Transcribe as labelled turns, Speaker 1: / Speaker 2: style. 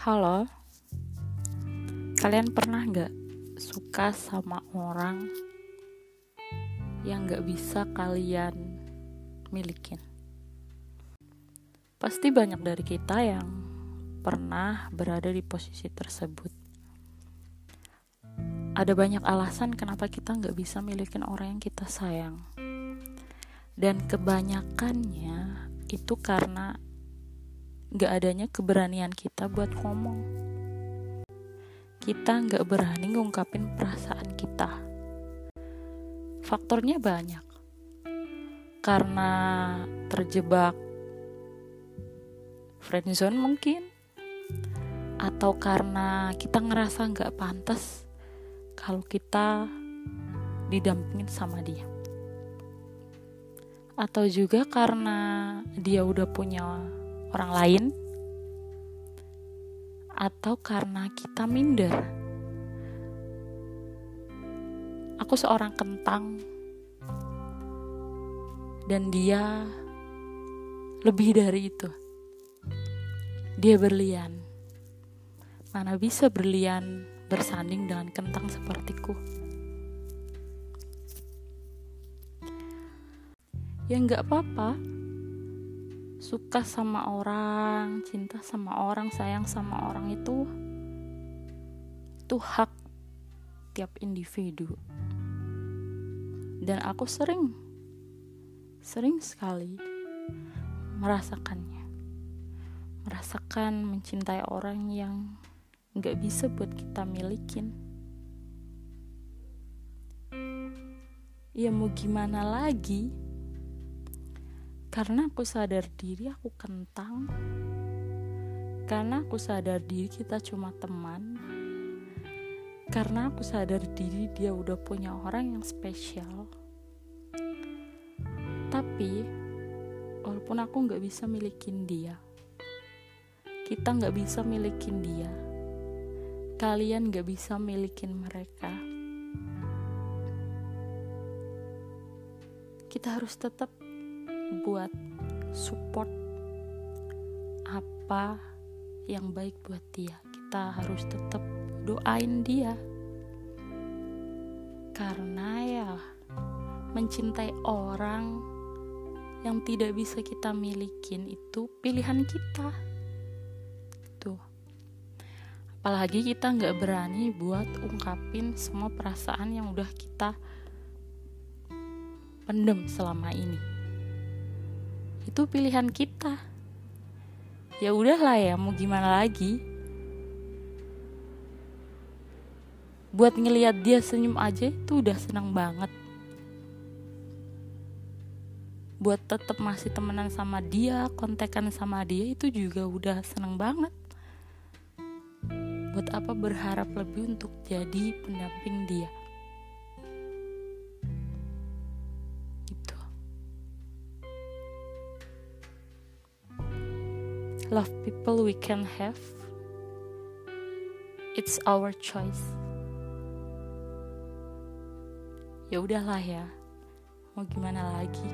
Speaker 1: Halo, kalian pernah nggak suka sama orang yang nggak bisa kalian milikin? Pasti banyak dari kita yang pernah berada di posisi tersebut. Ada banyak alasan kenapa kita nggak bisa milikin orang yang kita sayang, dan kebanyakannya itu karena gak adanya keberanian kita buat ngomong. Kita gak berani ngungkapin perasaan kita. Faktornya banyak. Karena terjebak friendzone mungkin. Atau karena kita ngerasa gak pantas kalau kita didampingin sama dia. Atau juga karena dia udah punya orang lain atau karena kita minder. Aku seorang kentang dan dia lebih dari itu. Dia berlian. Mana bisa berlian bersanding dengan kentang sepertiku? Ya nggak apa-apa suka sama orang, cinta sama orang, sayang sama orang itu itu hak tiap individu. Dan aku sering sering sekali merasakannya. Merasakan mencintai orang yang nggak bisa buat kita milikin. Ya mau gimana lagi? Karena aku sadar diri aku kentang. Karena aku sadar diri kita cuma teman. Karena aku sadar diri dia udah punya orang yang spesial. Tapi walaupun aku nggak bisa milikin dia, kita nggak bisa milikin dia. Kalian nggak bisa milikin mereka. Kita harus tetap buat support apa yang baik buat dia. Kita harus tetap doain dia. Karena ya mencintai orang yang tidak bisa kita milikin itu pilihan kita. Tuh. Apalagi kita nggak berani buat ungkapin semua perasaan yang udah kita pendem selama ini itu pilihan kita. Ya udahlah ya mau gimana lagi? Buat ngelihat dia senyum aja itu udah senang banget. Buat tetap masih temenan sama dia kontekan sama dia itu juga udah seneng banget. Buat apa berharap lebih untuk jadi pendamping dia love people we can have. It's our choice. Ya udahlah ya. Mau gimana lagi?